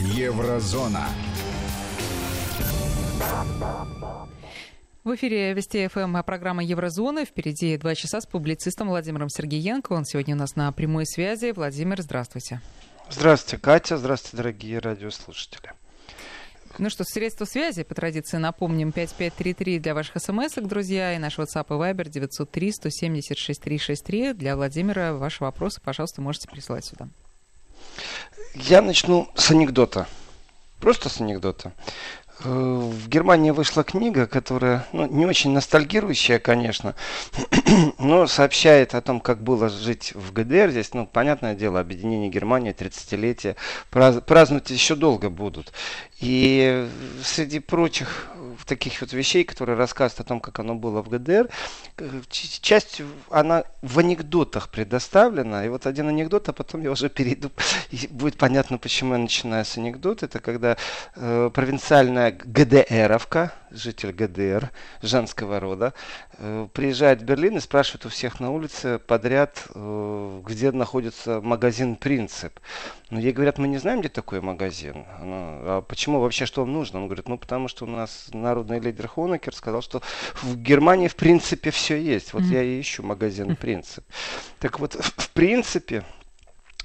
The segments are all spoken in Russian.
Еврозона. В эфире Вести ФМ программа Еврозона. Впереди два часа с публицистом Владимиром Сергеенко. Он сегодня у нас на прямой связи. Владимир, здравствуйте. Здравствуйте, Катя. Здравствуйте, дорогие радиослушатели. Ну что, средства связи, по традиции напомним, 5533 для ваших смс друзья, и наш WhatsApp и Viber 903 170 6363. Для Владимира ваши вопросы, пожалуйста, можете присылать сюда. Я начну с анекдота. Просто с анекдота. Э, в Германии вышла книга, которая ну, не очень ностальгирующая, конечно, но сообщает о том, как было жить в ГДР. Здесь, ну, понятное дело, объединение Германии, 30-летие, праздновать еще долго будут. И среди прочих таких вот вещей, которые рассказывают о том, как оно было в ГДР, часть она в анекдотах предоставлена. И вот один анекдот, а потом я уже перейду, и будет понятно, почему я начинаю с анекдота. Это когда э, провинциальная ГДРовка, житель ГДР, женского рода, э, приезжает в Берлин и спрашивает у всех на улице подряд, э, где находится магазин «Принцип». Ну, ей говорят, мы не знаем, где такой магазин. Она, а почему вообще, что вам нужно? Он говорит, ну, потому что у нас народный лидер Хонекер сказал, что в Германии, в принципе, все есть. Вот mm-hmm. я и ищу магазин «Принцип». Так вот, в принципе,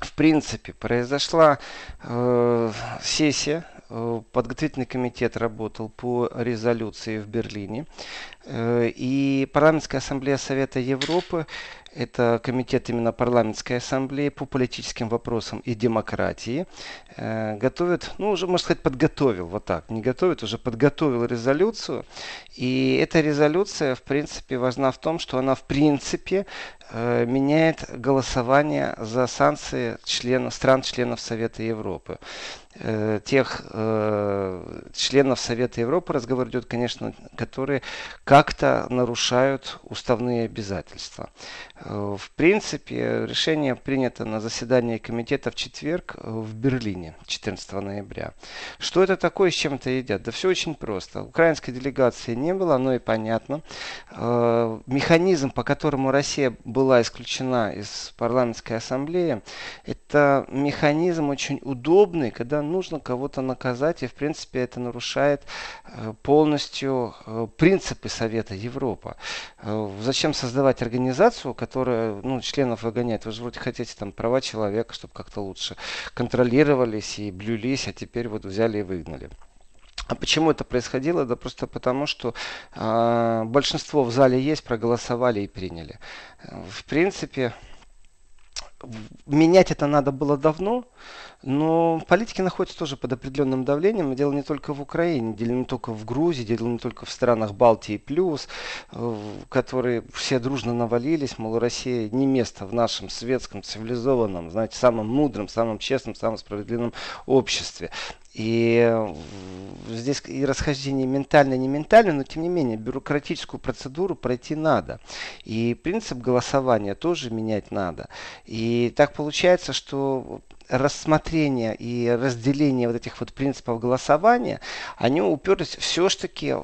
в принципе, произошла э, сессия подготовительный комитет работал по резолюции в Берлине. Э, и парламентская ассамблея Совета Европы это комитет именно парламентской ассамблеи по политическим вопросам и демократии, э, готовит, ну уже можно сказать подготовил, вот так, не готовит, уже подготовил резолюцию. И эта резолюция, в принципе, важна в том, что она, в принципе, э, меняет голосование за санкции членов, стран-членов Совета Европы. Э, тех э, членов Совета Европы, разговор идет, конечно, которые как-то нарушают уставные обязательства. Э, в принципе, решение принято на заседании комитета в четверг э, в Берлине, 14 ноября. Что это такое, с чем это едят? Да все очень просто. Украинской делегации не было, оно и понятно. Э, механизм, по которому Россия была исключена из парламентской ассамблеи, это механизм очень удобный, когда нужно кого-то наказать, и в принципе это нарушает полностью принципы Совета Европы. Зачем создавать организацию, которая ну, членов выгоняет. Вы же вроде хотите там права человека, чтобы как-то лучше контролировались и блюлись, а теперь вот взяли и выгнали. А почему это происходило? Да просто потому, что э, большинство в зале есть, проголосовали и приняли. В принципе, менять это надо было давно, но политики находятся тоже под определенным давлением. дело не только в Украине, дело не только в Грузии, дело не только в странах Балтии плюс, э, которые все дружно навалились, мол, Россия не место в нашем светском, цивилизованном, знаете, самом мудром, самом честном, самом справедливом обществе. И э, здесь и расхождение ментально, не ментально, но тем не менее бюрократическую процедуру пройти надо. И принцип голосования тоже менять надо. И так получается, что рассмотрение и разделение вот этих вот принципов голосования, они уперлись все-таки,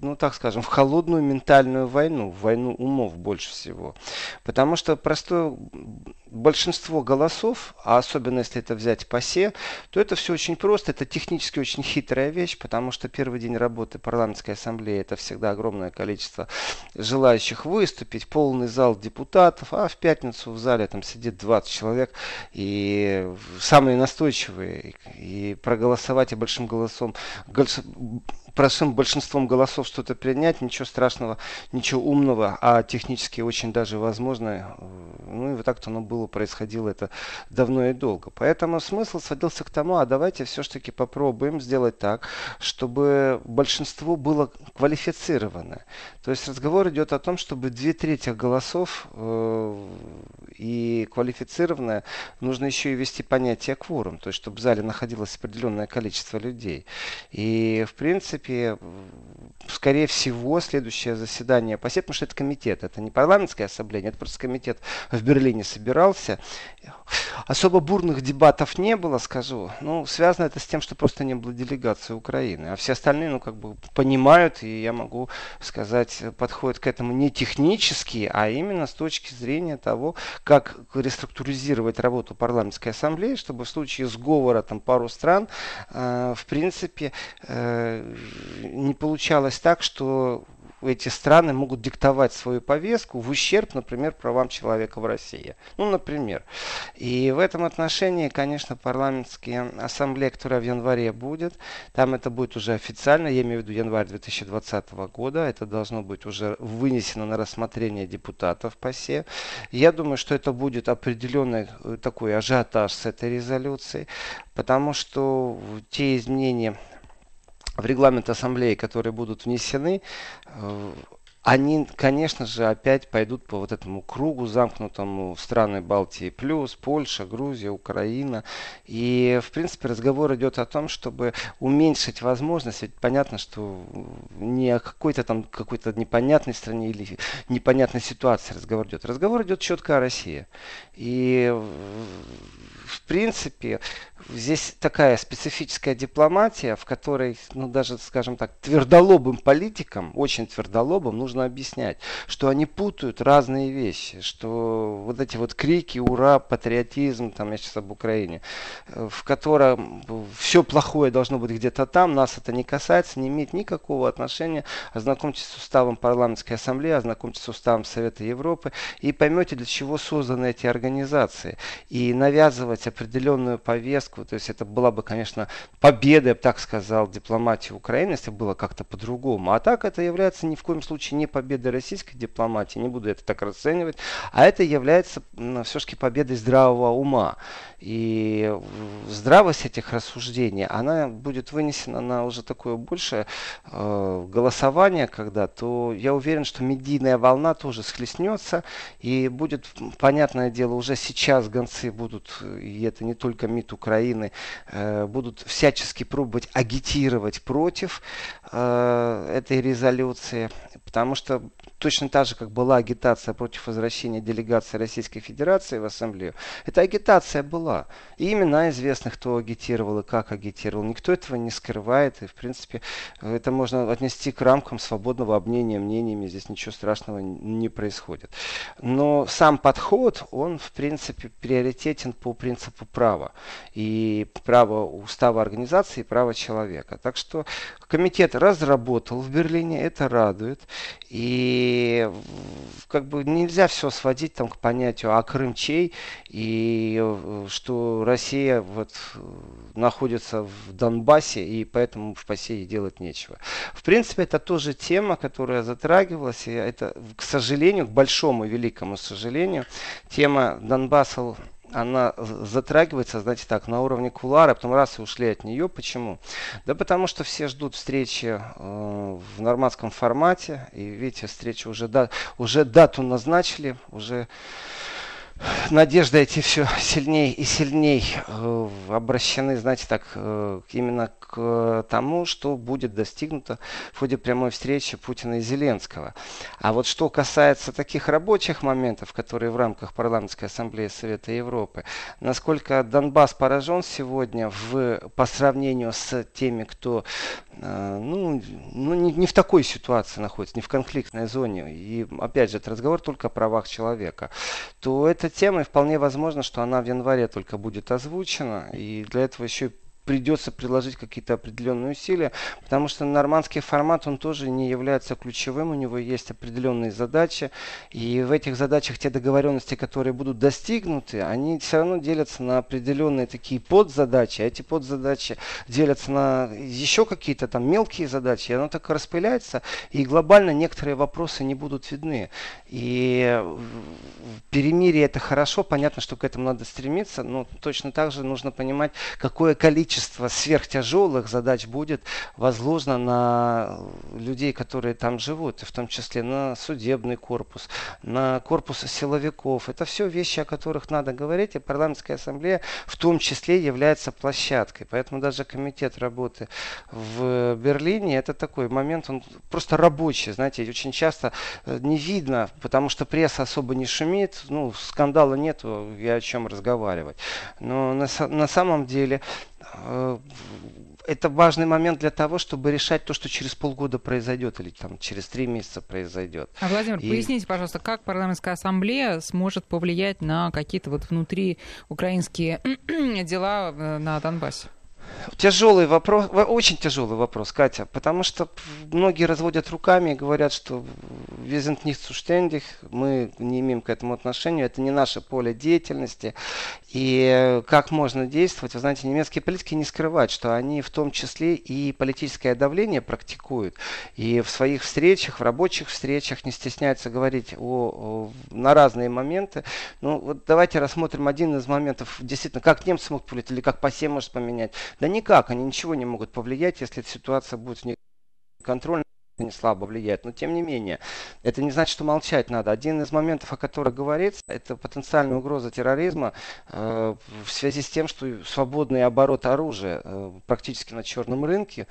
ну так скажем, в холодную ментальную войну, в войну умов больше всего. Потому что простое большинство голосов, а особенно если это взять ПАСЕ, то это все очень просто. Это технически очень хитрая вещь, потому что первый день работы парламентской ассамблеи это всегда огромное количество желающих выступить, полный зал депутатов, а в пятницу в зале там сидит 20 человек и самые настойчивые и проголосовать и большим голосом простым большинством голосов что-то принять, ничего страшного, ничего умного, а технически очень даже возможно. Ну и вот так-то оно было, происходило это давно и долго. Поэтому смысл сводился к тому, а давайте все-таки попробуем сделать так, чтобы большинство было квалифицированное. То есть разговор идет о том, чтобы две трети голосов э, и квалифицированное, нужно еще и ввести понятие кворум, то есть чтобы в зале находилось определенное количество людей. И в принципе скорее всего, следующее заседание ПАСЕ, потому что это комитет, это не парламентское ассамблея, это просто комитет в Берлине собирался. Особо бурных дебатов не было, скажу. Ну, связано это с тем, что просто не было делегации Украины. А все остальные, ну, как бы понимают, и я могу сказать, подходят к этому не технически, а именно с точки зрения того, как реструктуризировать работу парламентской ассамблеи, чтобы в случае сговора там пару стран, э, в принципе, э, не получалось так, что эти страны могут диктовать свою повестку в ущерб, например, правам человека в России. Ну, например. И в этом отношении, конечно, парламентские ассамблеи, которая в январе будет, там это будет уже официально, я имею в виду январь 2020 года, это должно быть уже вынесено на рассмотрение депутатов по СЕ. Я думаю, что это будет определенный э, такой ажиотаж с этой резолюцией, потому что те изменения в регламент ассамблеи, которые будут внесены, э, они, конечно же, опять пойдут по вот этому кругу замкнутому страны Балтии плюс, Польша, Грузия, Украина. И, в принципе, разговор идет о том, чтобы уменьшить возможность, ведь понятно, что не о какой-то там какой-то непонятной стране или непонятной ситуации разговор идет. Разговор идет четко о России. И, в принципе, здесь такая специфическая дипломатия, в которой, ну даже, скажем так, твердолобым политикам, очень твердолобым, нужно объяснять, что они путают разные вещи, что вот эти вот крики, ура, патриотизм, там я сейчас об Украине, э, в котором все плохое должно быть где-то там, нас это не касается, не имеет никакого отношения. Ознакомьтесь с уставом парламентской ассамблеи, ознакомьтесь с уставом Совета Европы и поймете, для чего созданы эти организации. И навязывать определенную повестку Зеленского. То есть это была бы, конечно, победа, я бы так сказал, дипломатии Украины, если было как-то по-другому. А так это является ни в коем случае не победой российской дипломатии, не буду это так расценивать, а это является все-таки победой здравого ума. И здравость этих рассуждений, она будет вынесена на уже такое большее э, голосование, когда, то я уверен, что медийная волна тоже схлестнется, и будет, понятное дело, уже сейчас гонцы будут, и это не только МИД Украины, э, будут всячески пробовать агитировать против э, этой резолюции, потому что точно так же, как была агитация против возвращения делегации Российской Федерации в Ассамблею, эта агитация была. И имена известных, кто агитировал и как агитировал. Никто этого не скрывает. И, в принципе, это можно отнести к рамкам свободного обменения мнениями. Здесь ничего страшного не происходит. Но сам подход, он, в принципе, приоритетен по принципу права. И право устава организации, и права человека. Так что комитет разработал в Берлине, это радует. И как бы нельзя все сводить там к понятию, а Крым чей, и э, что Россия вот находится в Донбассе, и поэтому в России делать нечего. В принципе, это тоже тема, которая затрагивалась, и это, к сожалению, к большому и великому сожалению, тема Донбасса она затрагивается, знаете, так, на уровне кулара, потом раз и ушли от нее. Почему? Да потому что все ждут встречи э, в нормандском формате. И видите, встреча уже, да, уже дату назначили, уже надежды эти все сильнее и сильнее э, обращены, знаете, так, э, именно к тому, что будет достигнуто в ходе прямой встречи Путина и Зеленского. А вот что касается таких рабочих моментов, которые в рамках парламентской ассамблеи Совета Европы, насколько Донбасс поражен сегодня в, по сравнению с теми, кто э, ну, ну не, не в такой ситуации находится, не в конфликтной зоне, и опять же, это разговор только о правах человека, то эта тема, вполне возможно, что она в январе только будет озвучена, и для этого еще придется приложить какие-то определенные усилия, потому что нормандский формат, он тоже не является ключевым, у него есть определенные задачи, и в этих задачах те договоренности, которые будут достигнуты, они все равно делятся на определенные такие подзадачи, а эти подзадачи делятся на еще какие-то там мелкие задачи, и оно так распыляется, и глобально некоторые вопросы не будут видны. И перемирие это хорошо, понятно, что к этому надо стремиться, но точно так же нужно понимать, какое количество количество сверхтяжелых задач будет возложено на людей, которые там живут, и в том числе на судебный корпус, на корпус силовиков. Это все вещи, о которых надо говорить, и парламентская ассамблея в том числе является площадкой. Поэтому даже комитет работы в Берлине, это такой момент, он просто рабочий, знаете, очень часто э, не видно, потому что пресса особо не шумит, ну, скандала нету, я о чем разговаривать. Но на, на самом деле это важный момент для того, чтобы решать то, что через полгода произойдет или там через три месяца произойдет. А Владимир, и... поясните, пожалуйста, как парламентская ассамблея сможет повлиять на какие-то вот внутри украинские дела э, на Донбассе? Тяжелый вопрос, очень тяжелый вопрос, Катя, потому что многие разводят руками и говорят, что sind nicht zuständig, мы не имеем к этому отношения, это не наше поле деятельности. И как можно действовать? Вы знаете, немецкие политики не скрывают, что они в том числе и политическое давление практикуют. И в своих встречах, в рабочих встречах не стесняются говорить о, о, на разные моменты. Ну вот давайте рассмотрим один из моментов, действительно, как немцы могут повлиять или как ПАСЕ может поменять. Да никак, они ничего не могут повлиять, если ситуация будет контрольной не слабо влияет. Но тем не менее, это не значит, что молчать надо. Один из моментов, о которых говорится, это потенциальная угроза терроризма э, в связи с тем, что свободный оборот оружия э, практически на черном рынке.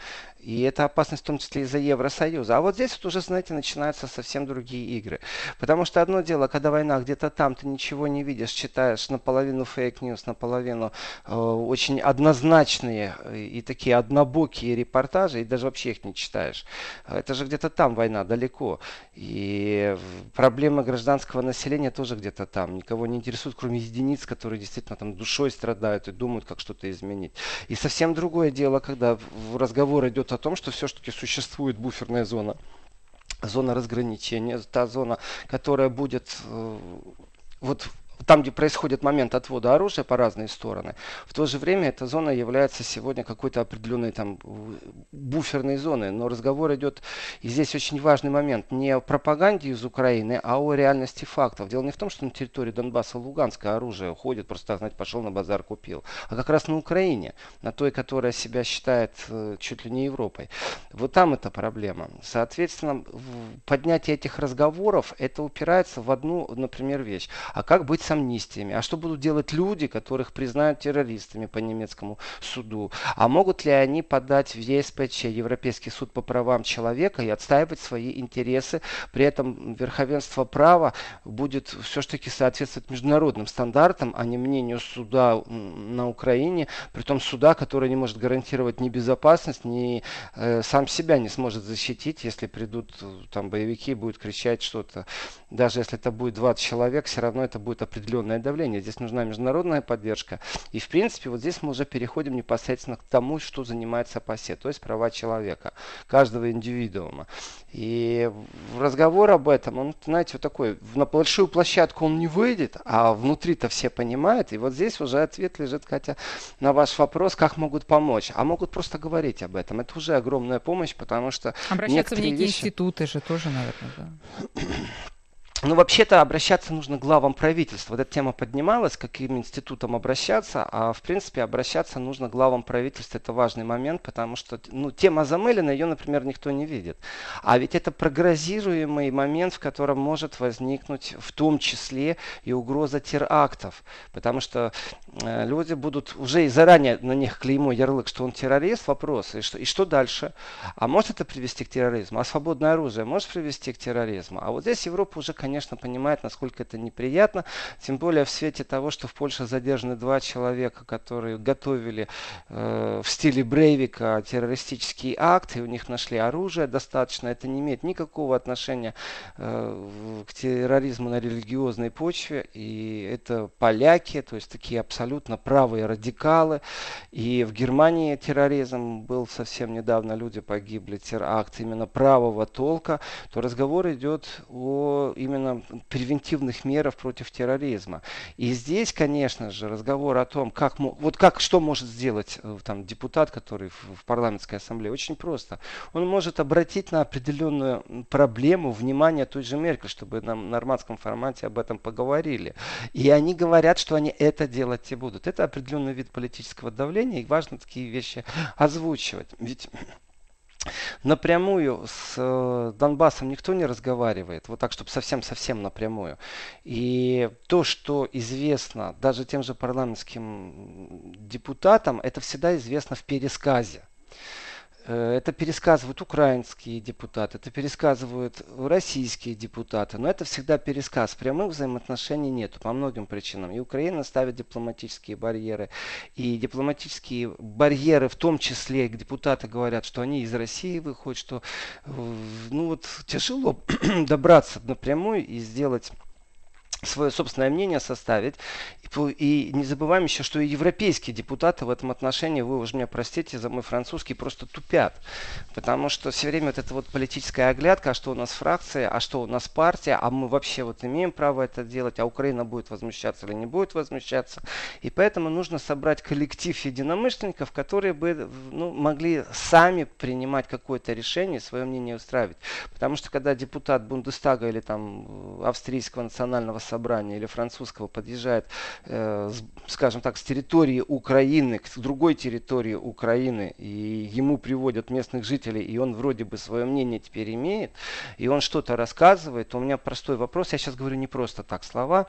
И это опасность в том числе из-за Евросоюза. А вот здесь вот уже, знаете, начинаются совсем другие игры. Потому что одно дело, когда война где-то там, ты ничего не видишь, читаешь наполовину fake news, наполовину э, очень однозначные и такие однобокие репортажи, и даже вообще их не читаешь. Это же где-то там война, далеко. И проблемы гражданского населения тоже где-то там. Никого не интересуют, кроме единиц, которые действительно там душой страдают и думают, как что-то изменить. И совсем другое дело, когда разговор идет о том, что все-таки существует буферная зона зона разграничения, та зона, которая будет э, вот там, где происходит момент отвода оружия по разные стороны, в то же время эта зона является сегодня какой-то определенной там буферной зоной. Но разговор идет, и здесь очень важный момент, не о пропаганде из Украины, а о реальности фактов. Дело не в том, что на территории Донбасса Луганска оружие уходит, просто знаете, пошел на базар, купил, а как раз на Украине, на той, которая себя считает э, чуть ли не Европой. Вот там эта проблема. Соответственно, поднятие этих разговоров, это упирается в одну, например, вещь. А как быть с амнистиями? А что будут делать люди, которых признают террористами по немецкому суду? А могут ли они подать в ЕСПЧ, Европейский суд по правам человека, и отстаивать свои интересы? При этом верховенство права будет все-таки соответствовать международным стандартам, а не мнению суда на Украине, при том суда, который не может гарантировать ни безопасность, ни э, сам себя не сможет защитить, если придут э, там боевики и будут кричать что-то. Даже если это будет 20 человек, все равно это будет определенное давление. Здесь нужна международная поддержка. И, в принципе, вот здесь мы уже переходим непосредственно к тому, что занимается ПАСЕ, то есть права человека, каждого индивидуума. И разговор об этом, он, знаете, вот такой, на большую площадку он не выйдет, а внутри-то все понимают. И вот здесь уже ответ лежит, Катя, на ваш вопрос, как могут помочь. А могут просто говорить об этом. Это уже огромная помощь, потому что Обращаться в некие вещи... институты же тоже, наверное, да. Ну, вообще-то обращаться нужно главам правительства. Вот эта тема поднималась, каким институтам обращаться, а в принципе обращаться нужно главам правительства. Это важный момент, потому что ну, тема замылена, ее, например, никто не видит. А ведь это прогнозируемый момент, в котором может возникнуть в том числе и угроза терактов. Потому что э, люди будут уже и заранее на них клеймо, ярлык, что он террорист, вопрос, и что, и что дальше? А может это привести к терроризму? А свободное оружие может привести к терроризму? А вот здесь Европа уже, конечно, конечно, понимает, насколько это неприятно. Тем более в свете того, что в Польше задержаны два человека, которые готовили э, в стиле Брейвика террористический акт, и у них нашли оружие достаточно. Это не имеет никакого отношения э, к терроризму на религиозной почве. И это поляки, то есть такие абсолютно правые радикалы. И в Германии терроризм был совсем недавно, люди погибли, теракт именно правого толка, то разговор идет о именно именно превентивных мер против терроризма. И здесь, конечно же, разговор о том, как, вот как, что может сделать э, там, депутат, который в, в парламентской ассамблее, очень просто. Он может обратить на определенную проблему внимание той же Меркель, чтобы на нормандском формате об этом поговорили. И они говорят, что они это делать и будут. Это определенный вид политического давления, и важно такие вещи озвучивать. Ведь напрямую с э, Донбассом никто не разговаривает, вот так, чтобы совсем-совсем напрямую. И то, что известно даже тем же парламентским депутатам, это всегда известно в пересказе. Э, это пересказывают украинские депутаты, это пересказывают российские депутаты, но это всегда пересказ. Прямых взаимоотношений нет по многим причинам. И Украина ставит дипломатические барьеры, и дипломатические барьеры, в том числе депутаты говорят, что они из России выходят, что э, ну вот тяжело добраться напрямую и сделать свое собственное мнение составить. И, не забываем еще, что и европейские депутаты в этом отношении, вы уже меня простите за мой французский, просто тупят. Потому что все время вот эта вот политическая оглядка, а что у нас фракция, а что у нас партия, а мы вообще вот имеем право это делать, а Украина будет возмущаться или не будет возмущаться. И поэтому нужно собрать коллектив единомышленников, которые бы ну, могли сами принимать какое-то решение, свое мнение устраивать. Потому что когда депутат Бундестага или там австрийского национального собрания или французского подъезжает Э, скажем так, с территории Украины к другой территории Украины, и ему приводят местных жителей, и он вроде бы свое мнение теперь имеет, и он что-то рассказывает, у меня простой вопрос, я сейчас говорю не просто так слова,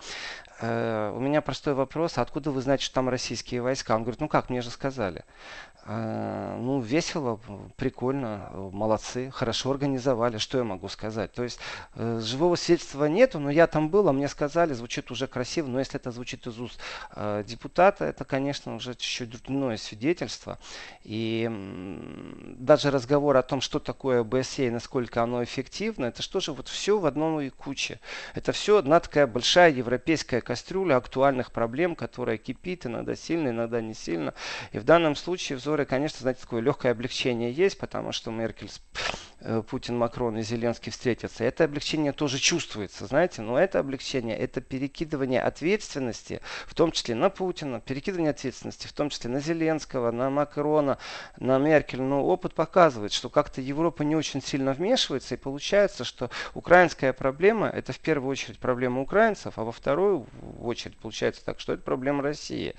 э, у меня простой вопрос, откуда вы знаете, что там российские войска? Он говорит, ну как, мне же сказали. Э, ну, весело, прикольно, молодцы, хорошо организовали, что я могу сказать. То есть э, живого свидетельства нету, но я там был, а мне сказали, звучит уже красиво, но если это звучит из уст э, депутата, это, конечно, уже чуть-чуть другое свидетельство. И даже разговор о том, что такое БСЕ и насколько оно эффективно, это что же вот все в одном и куче. Это все одна такая большая европейская кастрюля актуальных проблем, которая кипит иногда сильно, иногда не сильно. И в данном случае взор которое, конечно, знаете, такое легкое облегчение есть, потому что Меркель Э, Путин, Макрон и Зеленский встретятся, это облегчение тоже чувствуется, знаете, но это облегчение, это перекидывание ответственности, в том числе на Путина, перекидывание ответственности, в том числе на Зеленского, на Макрона, на Меркель. Но опыт показывает, что как-то Европа не очень сильно вмешивается, и получается, что украинская проблема, это в первую очередь проблема украинцев, а во вторую очередь получается так, что это проблема России.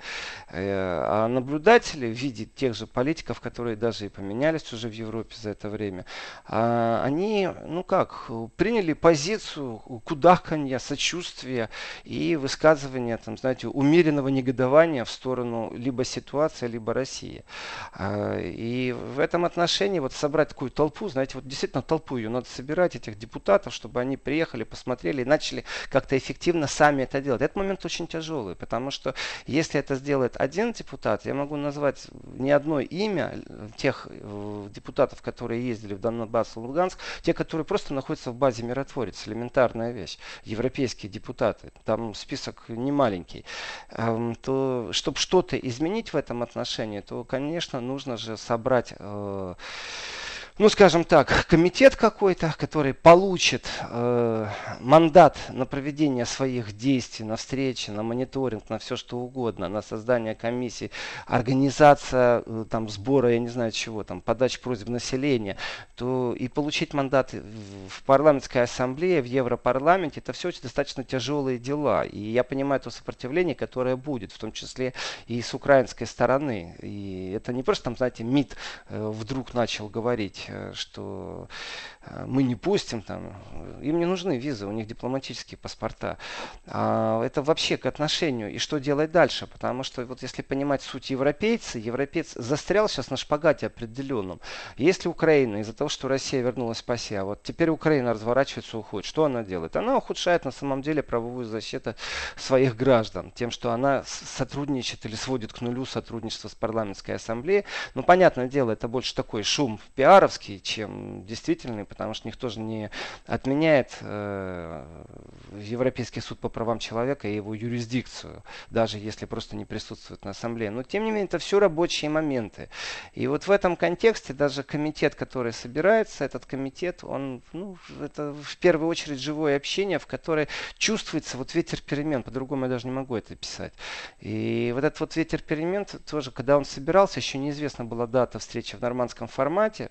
Э, а наблюдатели в виде тех же политиков, которые даже и поменялись уже в Европе за это время, а, они, ну как, приняли позицию кудаханья, сочувствия и высказывания, там, знаете, умеренного негодования в сторону либо ситуации, либо России. А, и в этом отношении вот собрать такую толпу, знаете, вот действительно толпу ее надо собирать, этих депутатов, чтобы они приехали, посмотрели и начали как-то эффективно сами это делать. Этот момент очень тяжелый, потому что если это сделает один депутат, я могу назвать не одно имя тех э, депутатов, которые ездили в Донбасс и Луганск, те, которые просто находятся в базе миротворец, элементарная вещь, европейские депутаты, там список не маленький, эм, то чтобы что-то изменить в этом отношении, то, конечно, нужно же собрать э, ну, скажем так, комитет какой-то, который получит э, мандат на проведение своих действий, на встречи, на мониторинг, на все что угодно, на создание комиссии, организация э, там сбора, я не знаю чего, там подача просьб населения, то и получить мандат в парламентской ассамблее, в Европарламенте, это все очень достаточно тяжелые дела. И я понимаю то сопротивление, которое будет, в том числе и с украинской стороны. И это не просто там, знаете, МИД э, вдруг начал говорить Э, что э, мы не пустим там. Им не нужны визы, у них дипломатические паспорта. А это вообще к отношению. И что делать дальше? Потому что вот если понимать суть европейца, европейц застрял сейчас на шпагате определенном. Если Украина из-за того, что Россия вернулась по оси, а вот теперь Украина разворачивается, уходит, что она делает? Она ухудшает на самом деле правовую защиту своих граждан тем, что она сотрудничает или сводит к нулю сотрудничество с парламентской ассамблеей. Ну, понятное дело, это больше такой шум пиаровский, бумажский, чем действительный, потому что никто же не отменяет э, Европейский суд по правам человека и его юрисдикцию, даже если просто не присутствует на ассамблее. Но тем не менее, это все рабочие моменты. И вот в этом контексте даже комитет, который собирается, этот комитет, он, ну, это в первую очередь живое общение, в которое чувствуется вот ветер перемен, по-другому я даже не могу это писать. И вот этот вот ветер перемен тоже, когда он собирался, еще неизвестна была дата встречи в нормандском формате,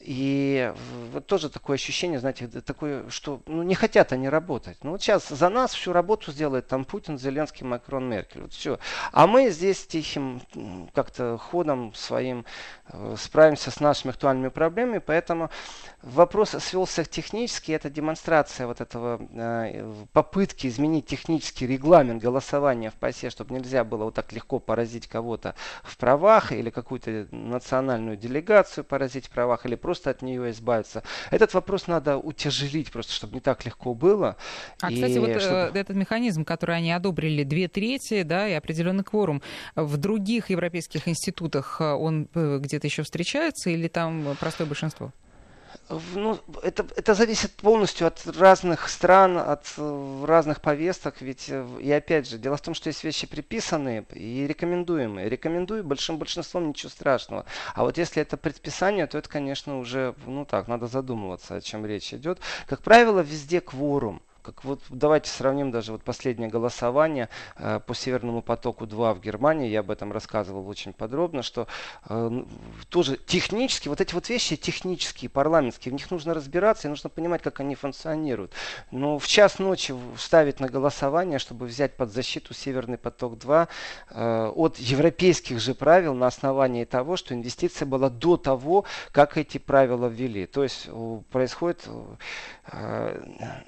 и вот тоже такое ощущение, знаете, такое, что ну, не хотят они работать. Ну вот сейчас за нас всю работу сделает там Путин, Зеленский, Макрон, Меркель. Вот все. А мы здесь тихим как-то ходом своим э, справимся с нашими актуальными проблемами. Поэтому вопрос свелся технически. Это демонстрация вот этого э, попытки изменить технический регламент голосования в ПАСЕ, чтобы нельзя было вот так легко поразить кого-то в правах или какую-то национальную делегацию поразить в правах или просто просто от нее избавиться. Этот вопрос надо утяжелить просто, чтобы не так легко было. А, и кстати, вот чтобы... Э, этот механизм, который они одобрили, две трети, да, и определенный кворум, в других европейских институтах э, он э, где-то еще встречается или там простое большинство? Ну, это, это зависит полностью от разных стран, от э, разных повесток. Ведь, э, и опять же, дело в том, что есть вещи приписанные и рекомендуемые. Рекомендую большим большинством ничего страшного. А вот если это предписание, то это, конечно, уже, ну так, надо задумываться, о чем речь идет. Как правило, везде кворум. Как вот давайте сравним даже вот последнее голосование э, по Северному потоку 2 в Германии. Я об этом рассказывал очень подробно, что э, тоже технически, вот эти вот вещи технические, парламентские, в них нужно разбираться и нужно понимать, как они функционируют. Но в час ночи ставить на голосование, чтобы взять под защиту Северный поток 2 э, от европейских же правил на основании того, что инвестиция была до того, как эти правила ввели. То есть э, происходит э,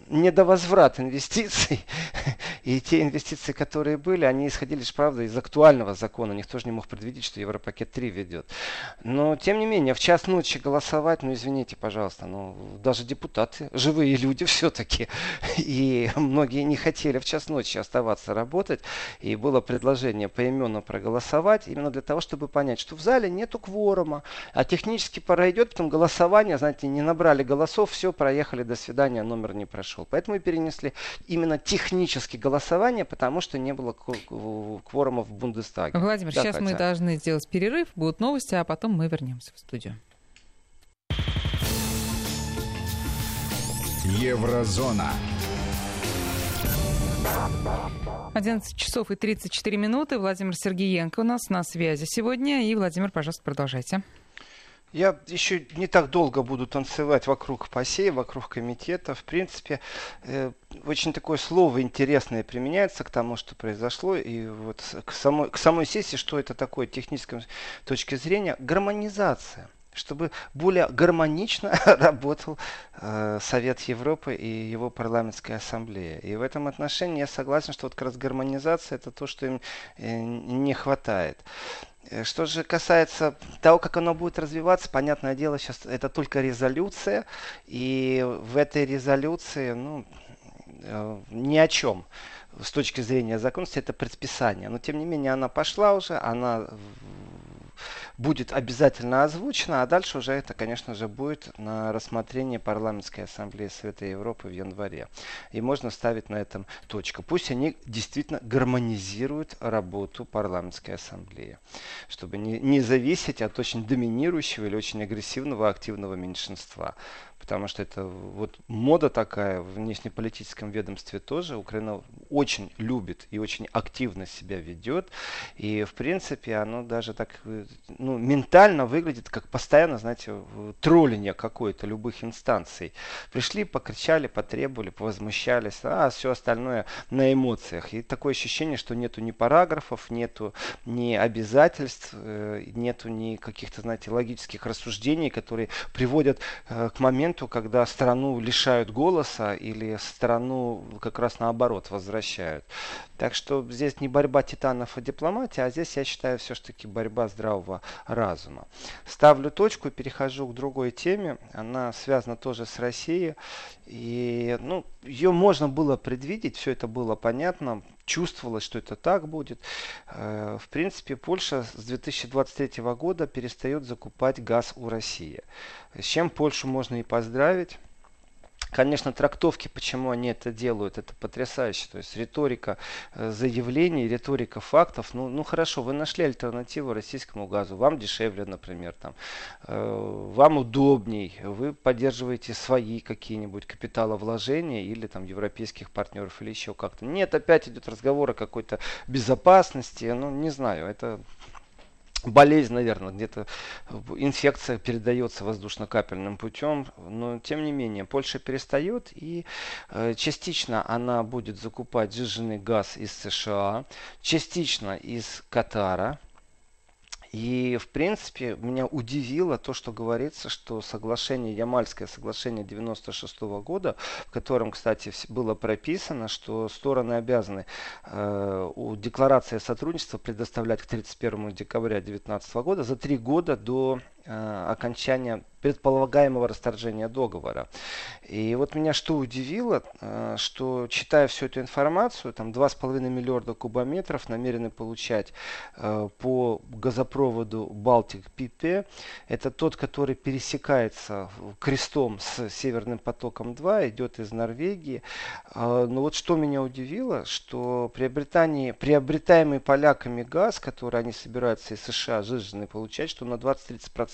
недовозврат возврат инвестиций. И те инвестиции, которые были, они исходили лишь, правда, из актуального закона. Никто же не мог предвидеть, что Европакет 3 ведет. Но, тем не менее, в час ночи голосовать, ну, извините, пожалуйста, ну, даже депутаты, живые люди все-таки. И многие не хотели в час ночи оставаться работать. И было предложение поименно проголосовать, именно для того, чтобы понять, что в зале нету кворума, а технически пора идет, потом голосование, знаете, не набрали голосов, все, проехали, до свидания, номер не прошел. Поэтому и перенесли именно технически голосование, потому что не было кворума в Бундестаге. Владимир, да, сейчас Катя. мы должны сделать перерыв, будут новости, а потом мы вернемся в студию. Еврозона. 11 часов и 34 минуты. Владимир Сергеенко у нас на связи сегодня. И, Владимир, пожалуйста, продолжайте. Я еще не так долго буду танцевать вокруг посей, вокруг комитета. В принципе, э, очень такое слово интересное применяется к тому, что произошло. И вот к самой, к самой сессии, что это такое технической точки зрения, гармонизация чтобы более гармонично работал э, Совет Европы и его парламентская ассамблея. И в этом отношении я согласен, что вот как раз гармонизация это то, что им э, не хватает. Э, что же касается того, как оно будет развиваться, понятное дело, сейчас это только резолюция, и в этой резолюции, ну, ни о чем с точки зрения законности это предписание. Но тем не менее она пошла уже, она будет обязательно озвучено, а дальше уже это, конечно же, будет на рассмотрение парламентской ассамблеи Совета Европы в январе. И можно ставить на этом точку. Пусть они действительно гармонизируют работу парламентской ассамблеи, чтобы не, не зависеть от очень доминирующего или очень агрессивного активного меньшинства потому что это вот мода такая в внешнеполитическом ведомстве тоже. Украина очень любит и очень активно себя ведет. И, в принципе, оно даже так, ну, ментально выглядит, как постоянно, знаете, троллинг какой-то любых инстанций. Пришли, покричали, потребовали, повозмущались, а все остальное на эмоциях. И такое ощущение, что нету ни параграфов, нету ни обязательств, э, нету ни каких-то, знаете, логических рассуждений, которые приводят э, к моменту, моменту, когда страну лишают голоса или страну как раз наоборот возвращают. Так что здесь не борьба титанов и дипломатия, а здесь, я считаю, все-таки борьба здравого разума. Ставлю точку и перехожу к другой теме. Она связана тоже с Россией. И ну, ее можно было предвидеть, все это было понятно. чувствовалось, что это так будет. Э, в принципе, Польша с 2023 года перестает закупать газ у России. С чем Польшу можно и поздравить. Конечно, трактовки, почему они это делают, это потрясающе. То есть риторика э, заявлений, риторика фактов. Ну, ну хорошо, вы нашли альтернативу российскому газу. Вам дешевле, например, там, э, вам удобней. Вы поддерживаете свои какие-нибудь капиталовложения или там европейских партнеров или еще как-то. Нет, опять идет разговор о какой-то безопасности. Ну, не знаю, это болезнь, наверное, где-то инфекция передается воздушно-капельным путем, но тем не менее Польша перестает и э, частично она будет закупать сжиженный газ из США, частично из Катара, и, в принципе, меня удивило то, что говорится, что соглашение, Ямальское соглашение 96 -го года, в котором, кстати, было прописано, что стороны обязаны э, у декларации о сотрудничестве предоставлять к 31 декабря 2019 года за три года до окончания предполагаемого расторжения договора. И вот меня что удивило, э, что читая всю эту информацию, там 2,5 миллиарда кубометров намерены получать э, по газопроводу Балтик ПП. Это тот, который пересекается крестом с Северным потоком 2, идет из Норвегии. Э, но вот что меня удивило, что при приобретании, приобретаемый поляками газ, который они собираются из США жиженный получать, что на 20-30%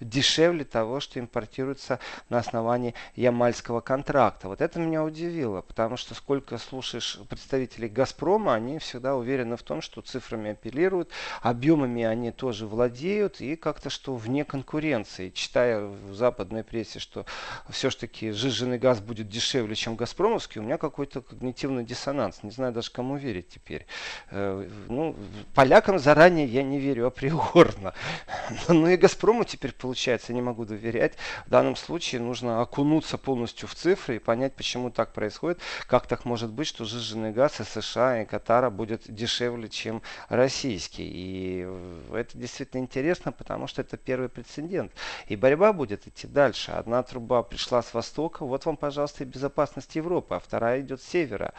дешевле того, что импортируется на основании ямальского контракта. Вот это меня удивило, потому что сколько слушаешь представителей «Газпрома», они всегда уверены в том, что цифрами апеллируют, объемами они тоже владеют и как-то что вне конкуренции. Читая в западной прессе, что все-таки жиженый газ будет дешевле, чем «Газпромовский», у меня какой-то когнитивный диссонанс. Не знаю даже, кому верить теперь. Э, ну, полякам заранее я не верю априорно. Ну и «Газпрому» теперь, получается, не могу доверять. В данном случае нужно окунуться полностью в цифры и понять, почему так происходит. Как так может быть, что сжиженный газ из США и Катара будет дешевле, чем российский. И это действительно интересно, потому что это первый прецедент. И борьба будет идти дальше. Одна труба пришла с востока, вот вам, пожалуйста, и безопасность Европы, а вторая идет с севера.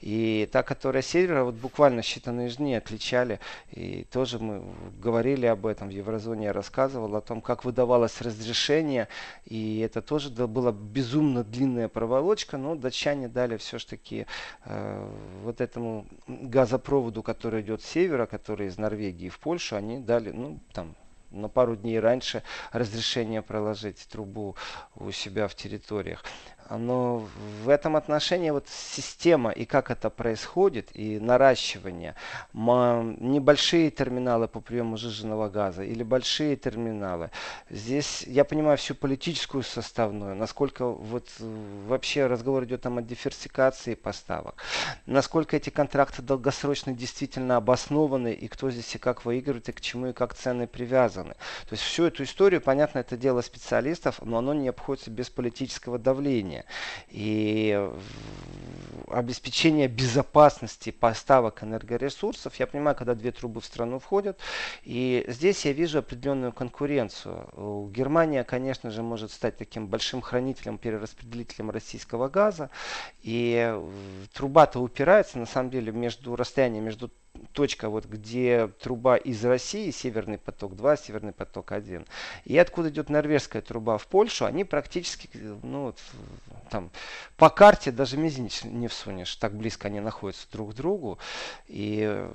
И та, которая с севера, вот буквально считанные дни отличали, и тоже мы говорили об этом в Еврозоне, я рассказывал о том, как выдавалось разрешение. И это тоже была безумно длинная проволочка, но датчане дали все-таки э, вот этому газопроводу, который идет с севера, который из Норвегии в Польшу, они дали, ну, там, на пару дней раньше разрешение проложить трубу у себя в территориях но в этом отношении вот система и как это происходит, и наращивание, небольшие терминалы по приему сжиженного газа или большие терминалы, здесь я понимаю всю политическую составную, насколько вот вообще разговор идет там о диверсификации поставок, насколько эти контракты долгосрочно действительно обоснованы, и кто здесь и как выигрывает, и к чему и как цены привязаны. То есть всю эту историю, понятно, это дело специалистов, но оно не обходится без политического давления обеспечения. И обеспечение безопасности поставок энергоресурсов. Я понимаю, когда две трубы в страну входят. И здесь я вижу определенную конкуренцию. Германия, конечно же, может стать таким большим хранителем, перераспределителем российского газа. И труба-то упирается, на самом деле, между расстоянием между точка, вот где труба из России, Северный поток 2, Северный поток 1, и откуда идет норвежская труба в Польшу, они практически, ну, там, по карте даже мизинец не всунешь, так близко они находятся друг к другу. И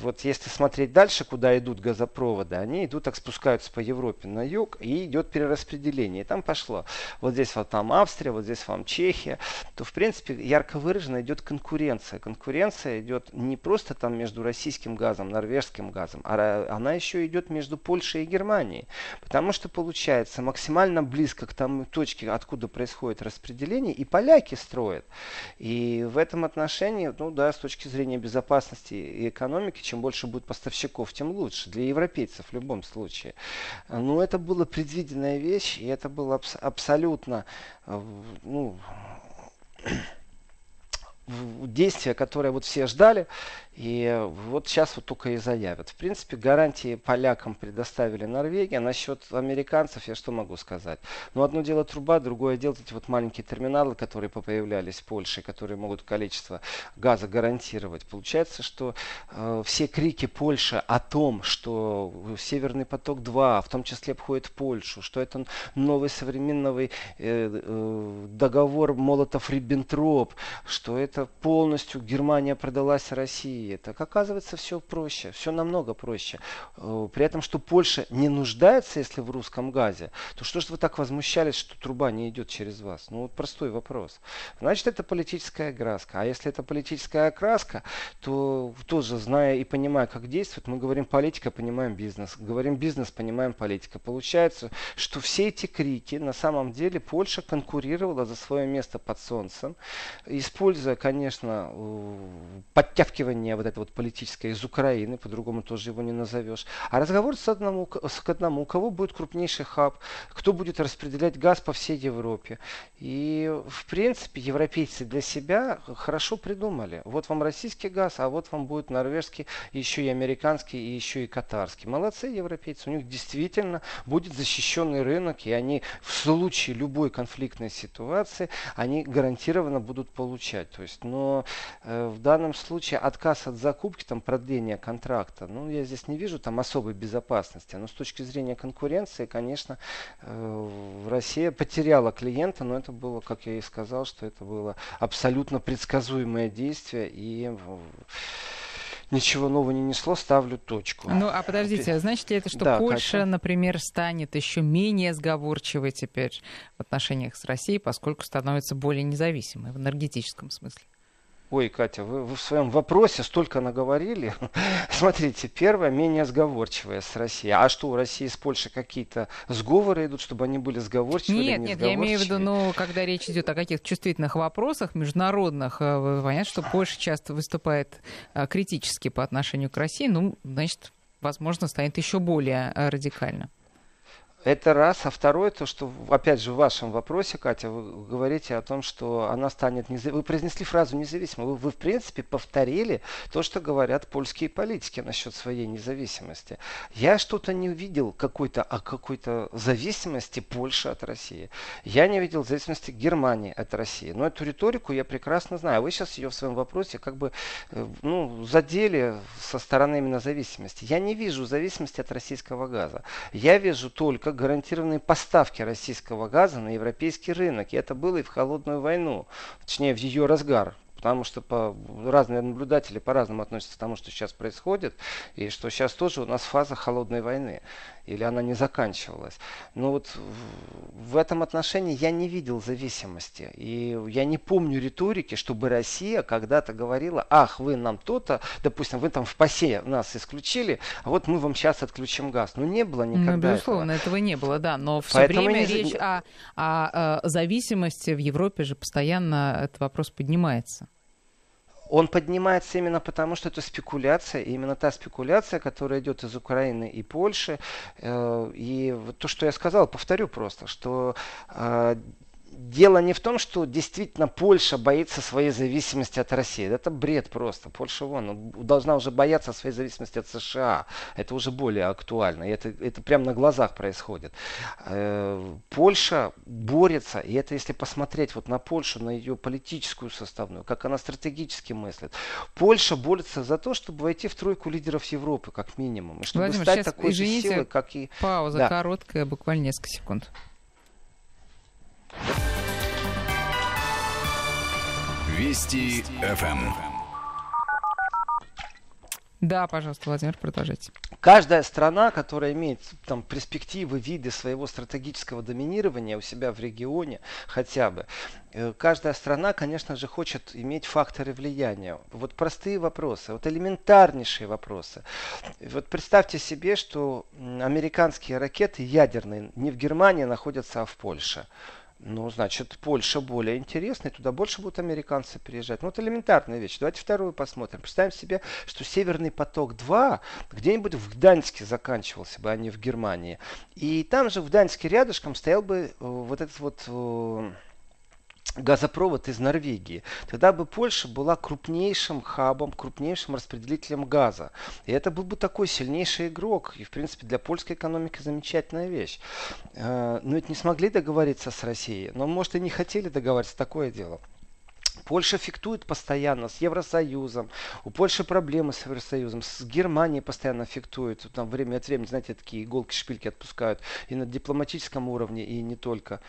вот если смотреть дальше, куда идут газопроводы, они идут, так спускаются по Европе на юг, и идет перераспределение. И там пошло, вот здесь вот там Австрия, вот здесь вам Чехия, то, в принципе, ярко выраженно идет конкуренция. Конкуренция идет не просто там между российским газом, норвежским газом, а она еще идет между Польшей и Германией. Потому что получается максимально близко к тому точке, откуда происходит распределение, и поляки строят. И в этом отношении, ну да, с точки зрения безопасности и экономики, чем больше будет поставщиков, тем лучше. Для европейцев в любом случае. Но это была предвиденная вещь, и это было абс- абсолютно, э, ну, действие, которое вот все ждали, и вот сейчас вот только и заявят. В принципе, гарантии полякам предоставили Норвегия. Насчет американцев я что могу сказать? Ну, одно дело труба, другое дело эти вот маленькие терминалы, которые появлялись в Польше, которые могут количество газа гарантировать. Получается, что э, все крики Польши о том, что Северный поток-2 в том числе обходит Польшу, что это новый современный э, э, договор Молотов-Риббентроп, что это полностью Германия продалась России России. Так оказывается все проще, все намного проще. Э, при этом, что Польша не нуждается, если в русском газе, то что же вы так возмущались, что труба не идет через вас? Ну вот простой вопрос. Значит, это политическая окраска. А если это политическая окраска, то тоже зная и понимая, как действует, мы говорим политика, понимаем бизнес. Говорим бизнес, понимаем политика. Получается, что все эти крики, на самом деле Польша конкурировала за свое место под солнцем, используя, конечно, подтягивание вот это вот политическое из Украины, по-другому тоже его не назовешь. А разговор с одному, с к одному, у кого будет крупнейший хаб, кто будет распределять газ по всей Европе. И, в принципе, европейцы для себя хорошо придумали. Вот вам российский газ, а вот вам будет норвежский, еще и американский, и еще и катарский. Молодцы европейцы, у них действительно будет защищенный рынок, и они в случае любой конфликтной ситуации, они гарантированно будут получать. То есть, но э, в данном случае отказ от закупки, там, продления контракта, ну, я здесь не вижу там особой безопасности. Но с точки зрения конкуренции, конечно, э, Россия потеряла клиента, но это было, как я и сказал, что это было абсолютно предсказуемое действие и ничего нового не несло, ставлю точку. Ну, а подождите, значит ли это, что да, Польша, Катя? например, станет еще менее сговорчивой теперь в отношениях с Россией, поскольку становится более независимой в энергетическом смысле? Ой, Катя, вы, вы в своем вопросе столько наговорили. Смотрите, первое, менее сговорчивая с Россией. А что, у России с Польшей какие-то сговоры идут, чтобы они были сговорчивые Нет, нет, я имею в виду, ну, когда речь идет о каких-то чувствительных вопросах международных, э, понятно, что Польша часто выступает э, критически по отношению к России, ну, значит, возможно, станет еще более э, радикально. Это раз. А второе, то, что, опять же, в вашем вопросе, Катя, вы говорите о том, что она станет независимой. Вы произнесли фразу независимой. Вы, вы, в принципе, повторили то, что говорят польские политики насчет своей независимости. Я что-то не увидел какой-то, о какой-то зависимости Польши от России. Я не видел зависимости Германии от России. Но эту риторику я прекрасно знаю. Вы сейчас ее в своем вопросе как бы э, ну, задели со стороны именно зависимости. Я не вижу зависимости от российского газа. Я вижу только гарантированные поставки российского газа на европейский рынок. И это было и в холодную войну, точнее в ее разгар. Потому что по, разные наблюдатели по-разному относятся к тому, что сейчас происходит, и что сейчас тоже у нас фаза холодной войны или она не заканчивалась. Но вот в этом отношении я не видел зависимости. И я не помню риторики, чтобы Россия когда-то говорила, ах, вы нам то-то, допустим, вы там в ПАСЕ нас исключили, а вот мы вам сейчас отключим газ. Ну, не было никогда Ну, безусловно, этого, этого не было, да. Но все Поэтому время не... речь о, о, о зависимости в Европе же постоянно этот вопрос поднимается он поднимается именно потому, что это спекуляция, и именно та спекуляция, которая идет из Украины и Польши. Э, и то, что я сказал, повторю просто, что э, дело не в том, что действительно Польша боится своей зависимости от России. Это бред просто. Польша вон, должна уже бояться своей зависимости от США. Это уже более актуально. И это, это прямо на глазах происходит. Э, Польша борется, и это если посмотреть вот на Польшу, на ее политическую составную, как она стратегически мыслит. Польша борется за то, чтобы войти в тройку лидеров Европы, как минимум. И чтобы Владимир, стать такой извините, же силой, как и... Пауза да. короткая, буквально несколько секунд. Вести ФМ. Да, пожалуйста, Владимир, продолжайте. Каждая страна, которая имеет там перспективы, виды своего стратегического доминирования у себя в регионе хотя бы, э, каждая страна, конечно же, хочет иметь факторы влияния. Вот простые вопросы, вот элементарнейшие вопросы. Вот представьте себе, что американские ракеты ядерные не в Германии находятся, а в Польше. Ну, значит, Польша более интересная, туда больше будут американцы приезжать. Ну, вот элементарная вещь. Давайте вторую посмотрим. Представим себе, что Северный поток-2 где-нибудь в Гданьске заканчивался бы, а не в Германии. И там же в Гданьске рядышком стоял бы э, вот этот вот э, газопровод из Норвегии, тогда бы Польша была крупнейшим хабом, крупнейшим распределителем газа. И это был бы такой сильнейший игрок. И, в принципе, для польской экономики замечательная вещь. Э, но ведь не смогли договориться с Россией. Но, может, и не хотели договориться. Такое дело. Польша фиктует постоянно с Евросоюзом. У Польши проблемы с Евросоюзом. С Германией постоянно фиктует. Там время от времени, знаете, такие иголки-шпильки отпускают. И на дипломатическом уровне, и не только.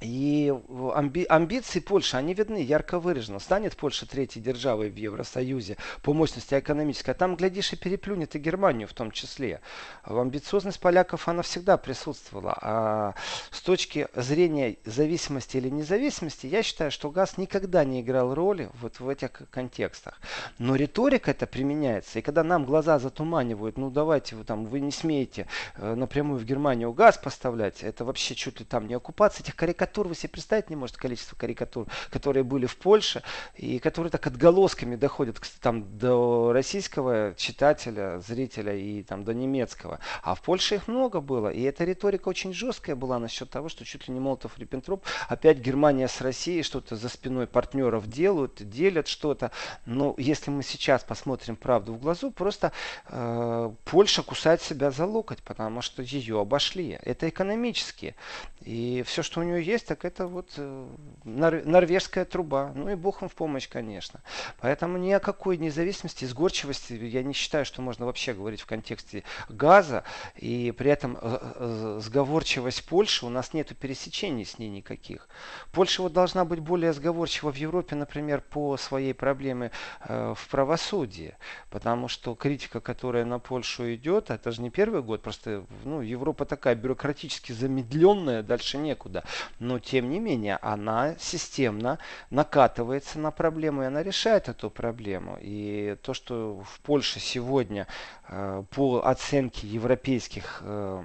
И амби амбиции Польши, они видны, ярко выражены. Станет Польша третьей державой в Евросоюзе по мощности экономической. А там, глядишь, и переплюнет и Германию в том числе. Амбициозность поляков, она всегда присутствовала. А с точки зрения зависимости или независимости, я считаю, что газ никогда не играл роли вот в этих контекстах. Но риторика это применяется. И когда нам глаза затуманивают, ну давайте вы там, вы не смеете э, напрямую в Германию газ поставлять, это вообще чуть ли там не оккупация этих карикатур карикатур вы себе представить не можете количество карикатур, которые были в Польше, и которые так отголосками доходят там, до российского читателя, зрителя и там, до немецкого. А в Польше их много было. И эта риторика очень жесткая была насчет того, что чуть ли не Молотов Риббентроп, опять Германия с Россией что-то за спиной партнеров делают, делят что-то. Но если мы сейчас посмотрим правду в глазу, просто э, Польша кусает себя за локоть, потому что ее обошли. Это экономически. И все, что у нее есть, так это вот э, нор- норвежская труба. Ну и бог им в помощь, конечно. Поэтому ни о какой независимости, сгорчивости я не считаю, что можно вообще говорить в контексте газа. И при этом э, э, сговорчивость Польши, у нас нет пересечений с ней никаких. Польша вот должна быть более сговорчива в Европе, например, по своей проблеме в правосудии. Потому что критика, которая на Польшу идет, это же не первый год, просто ну, Европа такая бюрократически замедленная, дальше некуда. Но тем не менее она системно накатывается на проблему, и она решает эту проблему. И то, что в Польше сегодня э, по оценке европейских э,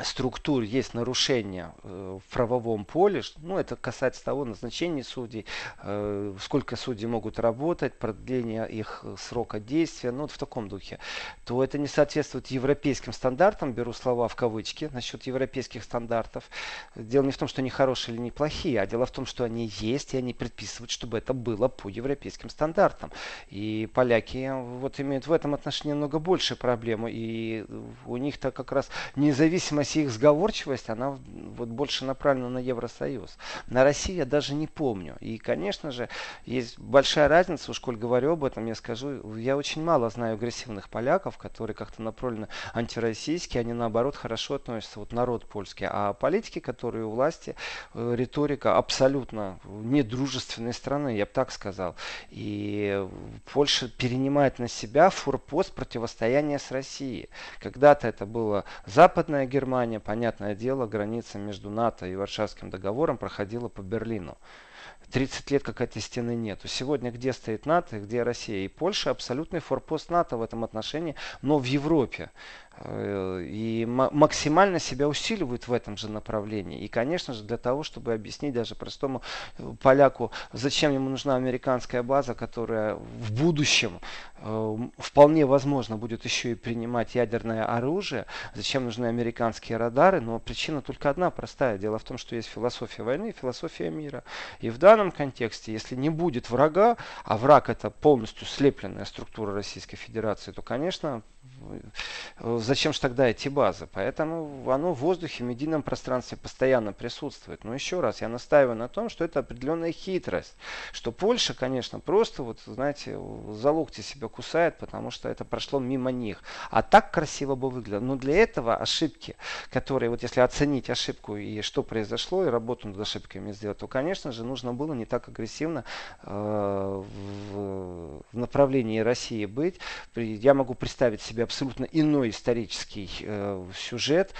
структур есть нарушения э, в правовом поле, ну, это касается того назначения судей, э, сколько судей могут работать, продление их срока действия, ну, вот в таком духе, то это не соответствует европейским стандартам, беру слова в кавычки насчет европейских стандартов. Дело не в том, что они хорошие или неплохие, а дело в том, что они есть, и они предписывают, чтобы это было по европейским стандартам. И поляки вот имеют в этом отношении много больше проблемы, и у них-то как раз независимость России их сговорчивость, она вот больше направлена на Евросоюз. На Россию я даже не помню. И, конечно же, есть большая разница, уж коль говорю об этом, я скажу, я очень мало знаю агрессивных поляков, которые как-то направлены антироссийские, они наоборот хорошо относятся, вот народ польский. А политики, которые у власти, э, риторика абсолютно недружественной страны, я бы так сказал. И Польша перенимает на себя форпост противостояния с Россией. Когда-то это было Западная Германия, Германия, понятное дело, граница между НАТО и Варшавским договором проходила по Берлину. 30 лет как этой стены нету. Сегодня где стоит НАТО, где Россия и Польша, абсолютный форпост НАТО в этом отношении, но в Европе. Э, и максимально себя усиливают в этом же направлении. И, конечно же, для того, чтобы объяснить даже простому э, поляку, зачем ему нужна американская база, которая в будущем э, вполне возможно будет еще и принимать ядерное оружие, зачем нужны американские радары, но причина только одна простая. Дело в том, что есть философия войны и философия мира. И в данном контексте, если не будет врага, а враг это полностью слепленная структура Российской Федерации, то, конечно, зачем же тогда эти базы? Поэтому оно в воздухе, в медийном пространстве постоянно присутствует. Но еще раз, я настаиваю на том, что это определенная хитрость. Что Польша, конечно, просто, вот, знаете, за локти себя кусает, потому что это прошло мимо них. А так красиво бы выглядело. Но для этого ошибки, которые, вот если оценить ошибку и что произошло, и работу над ошибками сделать, то, конечно же, нужно было не так агрессивно э, в, в направлении России быть. Я могу представить себе абсолютно иной исторический э, сюжет.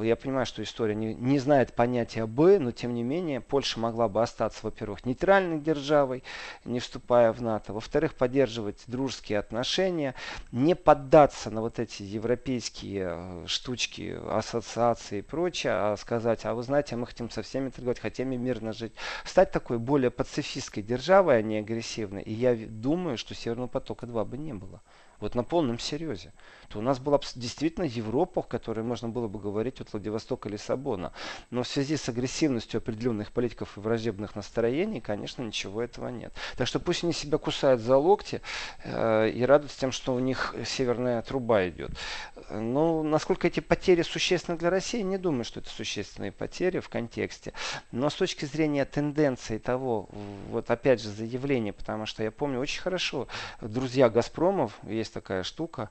Я понимаю, что история не, не знает понятия «бы», но тем не менее Польша могла бы остаться, во-первых, нейтральной державой, не вступая в НАТО, во-вторых, поддерживать дружеские отношения, не поддаться на вот эти европейские э, штучки, ассоциации и прочее, а сказать, а вы знаете, мы хотим со всеми торговать, хотим и мирно жить. Стать такой более пацифистской державой, а не агрессивной. И я думаю, что Северного потока 2 бы не было. вот на полном серьезе, то у нас была действительно Европа, в которой можно было бы говорить от Владивостока Лиссабона. Но в связи с агрессивностью определенных политиков и враждебных настроений, конечно, ничего этого нет. Так что пусть они себя кусают за локти э, и радуются тем, что у них северная труба идет. Но насколько эти потери существенны для России, не думаю, что это существенные потери в контексте. Но с точки зрения тенденции того, вот опять же заявление, потому что я помню очень хорошо, друзья Газпромов, есть такая штука,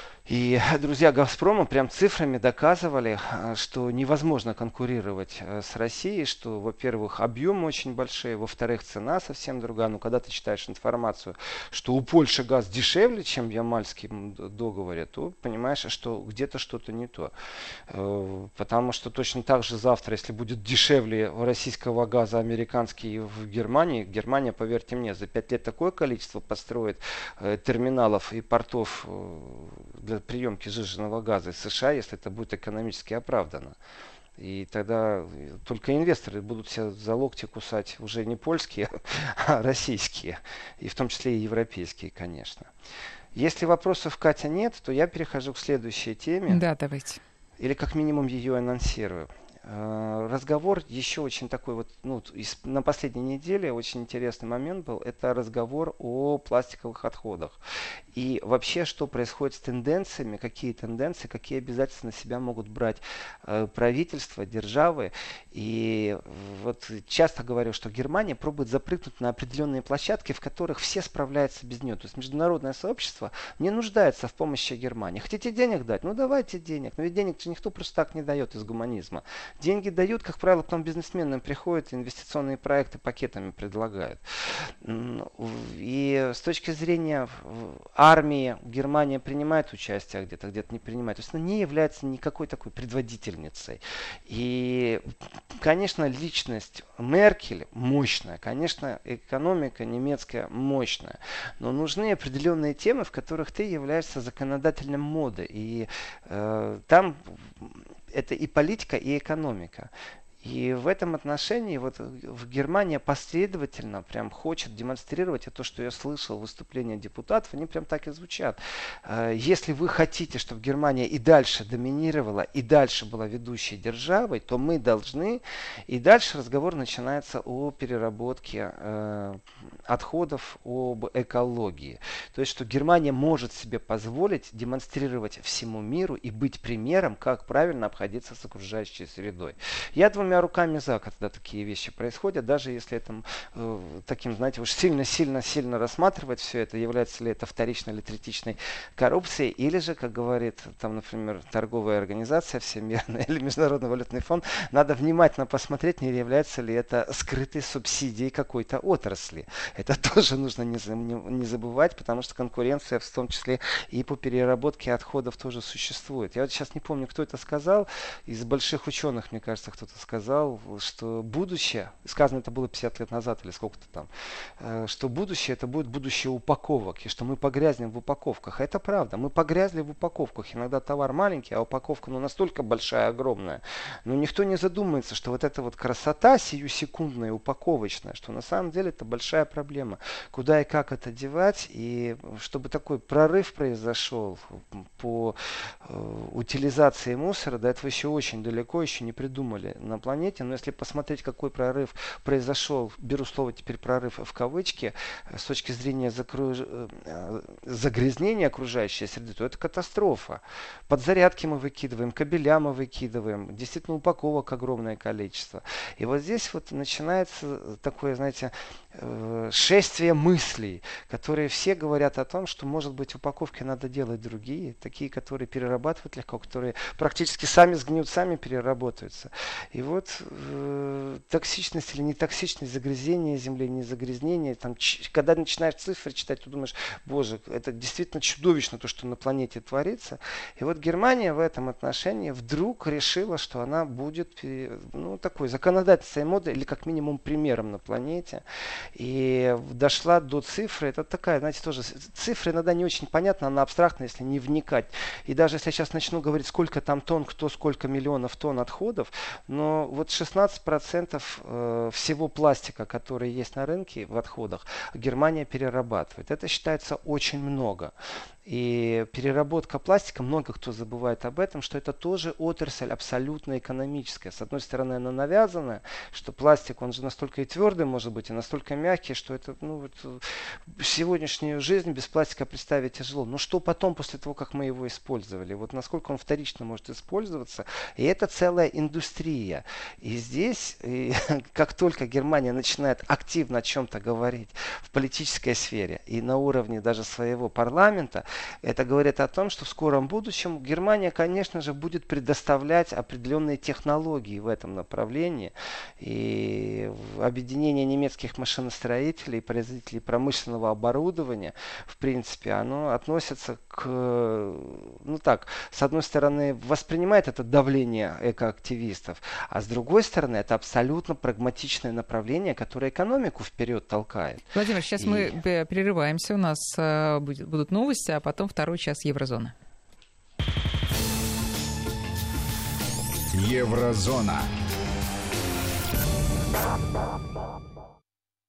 и друзья Газпрома прям цифрами доказывали, э, что невозможно конкурировать э, с Россией, что, во-первых, объемы очень большие, во-вторых, цена совсем другая. Ну, когда ты читаешь информацию, что у Польши газ дешевле, чем в Ямальском договоре, то понимаешь, что где-то что-то не то. Э, потому что точно так же завтра, если будет дешевле российского газа американский в Германии, Германия, поверьте мне, за пять лет такое количество построит терминалов и портов для приемки сжиженного газа из США, если это будет экономически оправдано. И тогда только инвесторы будут себя за локти кусать уже не польские, а российские. И в том числе и европейские, конечно. Если вопросов, Катя, нет, то я перехожу к следующей теме. Да, давайте. Или как минимум ее анонсирую. Э, разговор еще очень такой вот, ну, на последней неделе очень интересный момент был, это разговор о пластиковых отходах. И вообще, что происходит с тенденциями, какие тенденции, какие обязательства на себя могут брать э, правительства, державы. И вот часто говорю, что Германия пробует запрыгнуть на определенные площадки, в которых все справляются без нее. То есть международное сообщество не нуждается в помощи Германии. Хотите денег дать? Ну давайте денег. Но ведь денег никто просто так не дает из гуманизма. Деньги дают, как правило, потом бизнесменам приходят, инвестиционные проекты пакетами предлагают. И с точки зрения армии Германия принимает участие где-то, где-то не принимает. То есть она не является никакой такой предводительницей. И, конечно, личность Меркель мощная. Конечно, экономика немецкая мощная. Но нужны определенные темы, в которых ты являешься законодателем моды. И э, там это и политика, и экономика. И в этом отношении вот в Германии последовательно прям хочет демонстрировать, а то, что я слышал выступления депутатов, они прям так и звучат. Э, если вы хотите, чтобы Германия и дальше доминировала, и дальше была ведущей державой, то мы должны, и дальше разговор начинается о переработке э, отходов, об экологии. То есть, что Германия может себе позволить демонстрировать всему миру и быть примером, как правильно обходиться с окружающей средой. Я двумя двумя руками за, когда такие вещи происходят, даже если это э, таким, знаете, уж сильно-сильно-сильно рассматривать все это, является ли это вторичной или третичной коррупцией, или же, как говорит там, например, торговая организация всемирная или Международный валютный фонд, надо внимательно посмотреть, не является ли это скрытой субсидией какой-то отрасли. Это тоже нужно не, не забывать, потому что конкуренция в том числе и по переработке отходов тоже существует. Я вот сейчас не помню, кто это сказал, из больших ученых, мне кажется, кто-то сказал, сказал, что будущее, сказано это было 50 лет назад или сколько-то там, э, что будущее это будет будущее упаковок, и что мы погрязнем в упаковках. Это правда, мы погрязли в упаковках. Иногда товар маленький, а упаковка ну, настолько большая, огромная. Но никто не задумается, что вот эта вот красота сиюсекундная, упаковочная, что на самом деле это большая проблема. Куда и как это девать, и чтобы такой прорыв произошел по э, утилизации мусора, до этого еще очень далеко, еще не придумали на планете планете, но если посмотреть, какой прорыв произошел, беру слово теперь прорыв в кавычки, э, с точки зрения закруж... Э, загрязнения окружающей среды, то это катастрофа. Подзарядки мы выкидываем, кабеля мы выкидываем, действительно упаковок огромное количество. И вот здесь вот начинается такое, знаете, э, шествие мыслей, которые все говорят о том, что, может быть, упаковки надо делать другие, такие, которые перерабатывают легко, которые практически сами сгниют, сами переработаются. И вот э, токсичность или нетоксичность, загрязнение земли, не загрязнение, там, когда начинаешь цифры читать, ты думаешь, боже, это действительно чудовищно то, что на планете творится. И вот Германия в этом отношении вдруг решила, что она будет ну, такой законодательной модой или как минимум примером на планете. И дошла до цифры, это такая, знаете, тоже цифра иногда не очень понятна, она абстрактна, если не вникать. И даже если я сейчас начну говорить, сколько там тонн, кто сколько миллионов тонн отходов, но вот 16% э, всего пластика, который есть на рынке в отходах, Германия перерабатывает. Это считается очень много. И переработка пластика, много кто забывает об этом, что это тоже отрасль абсолютно экономическая. С одной стороны, она навязанная, что пластик, он же настолько и твердый может быть, и настолько мягкий, что это, ну, вот, э, сегодняшнюю жизнь без пластика представить тяжело. Но что потом, после того, как мы его использовали? Вот насколько он вторично может использоваться? И это целая индустрия. И здесь, и, как только Германия начинает активно о чем-то говорить в политической сфере и на уровне даже своего парламента, это говорит о том, что в скором будущем Германия, конечно же, будет предоставлять определенные технологии в этом направлении. И объединение немецких машиностроителей, производителей промышленного оборудования, в принципе, оно относится к, ну так, с одной стороны, воспринимает это давление экоактивистов, а с другой стороны, это абсолютно прагматичное направление, которое экономику вперед толкает. Владимир, сейчас И... мы прерываемся, у нас э, будут новости, а потом второй час Еврозона. Еврозона.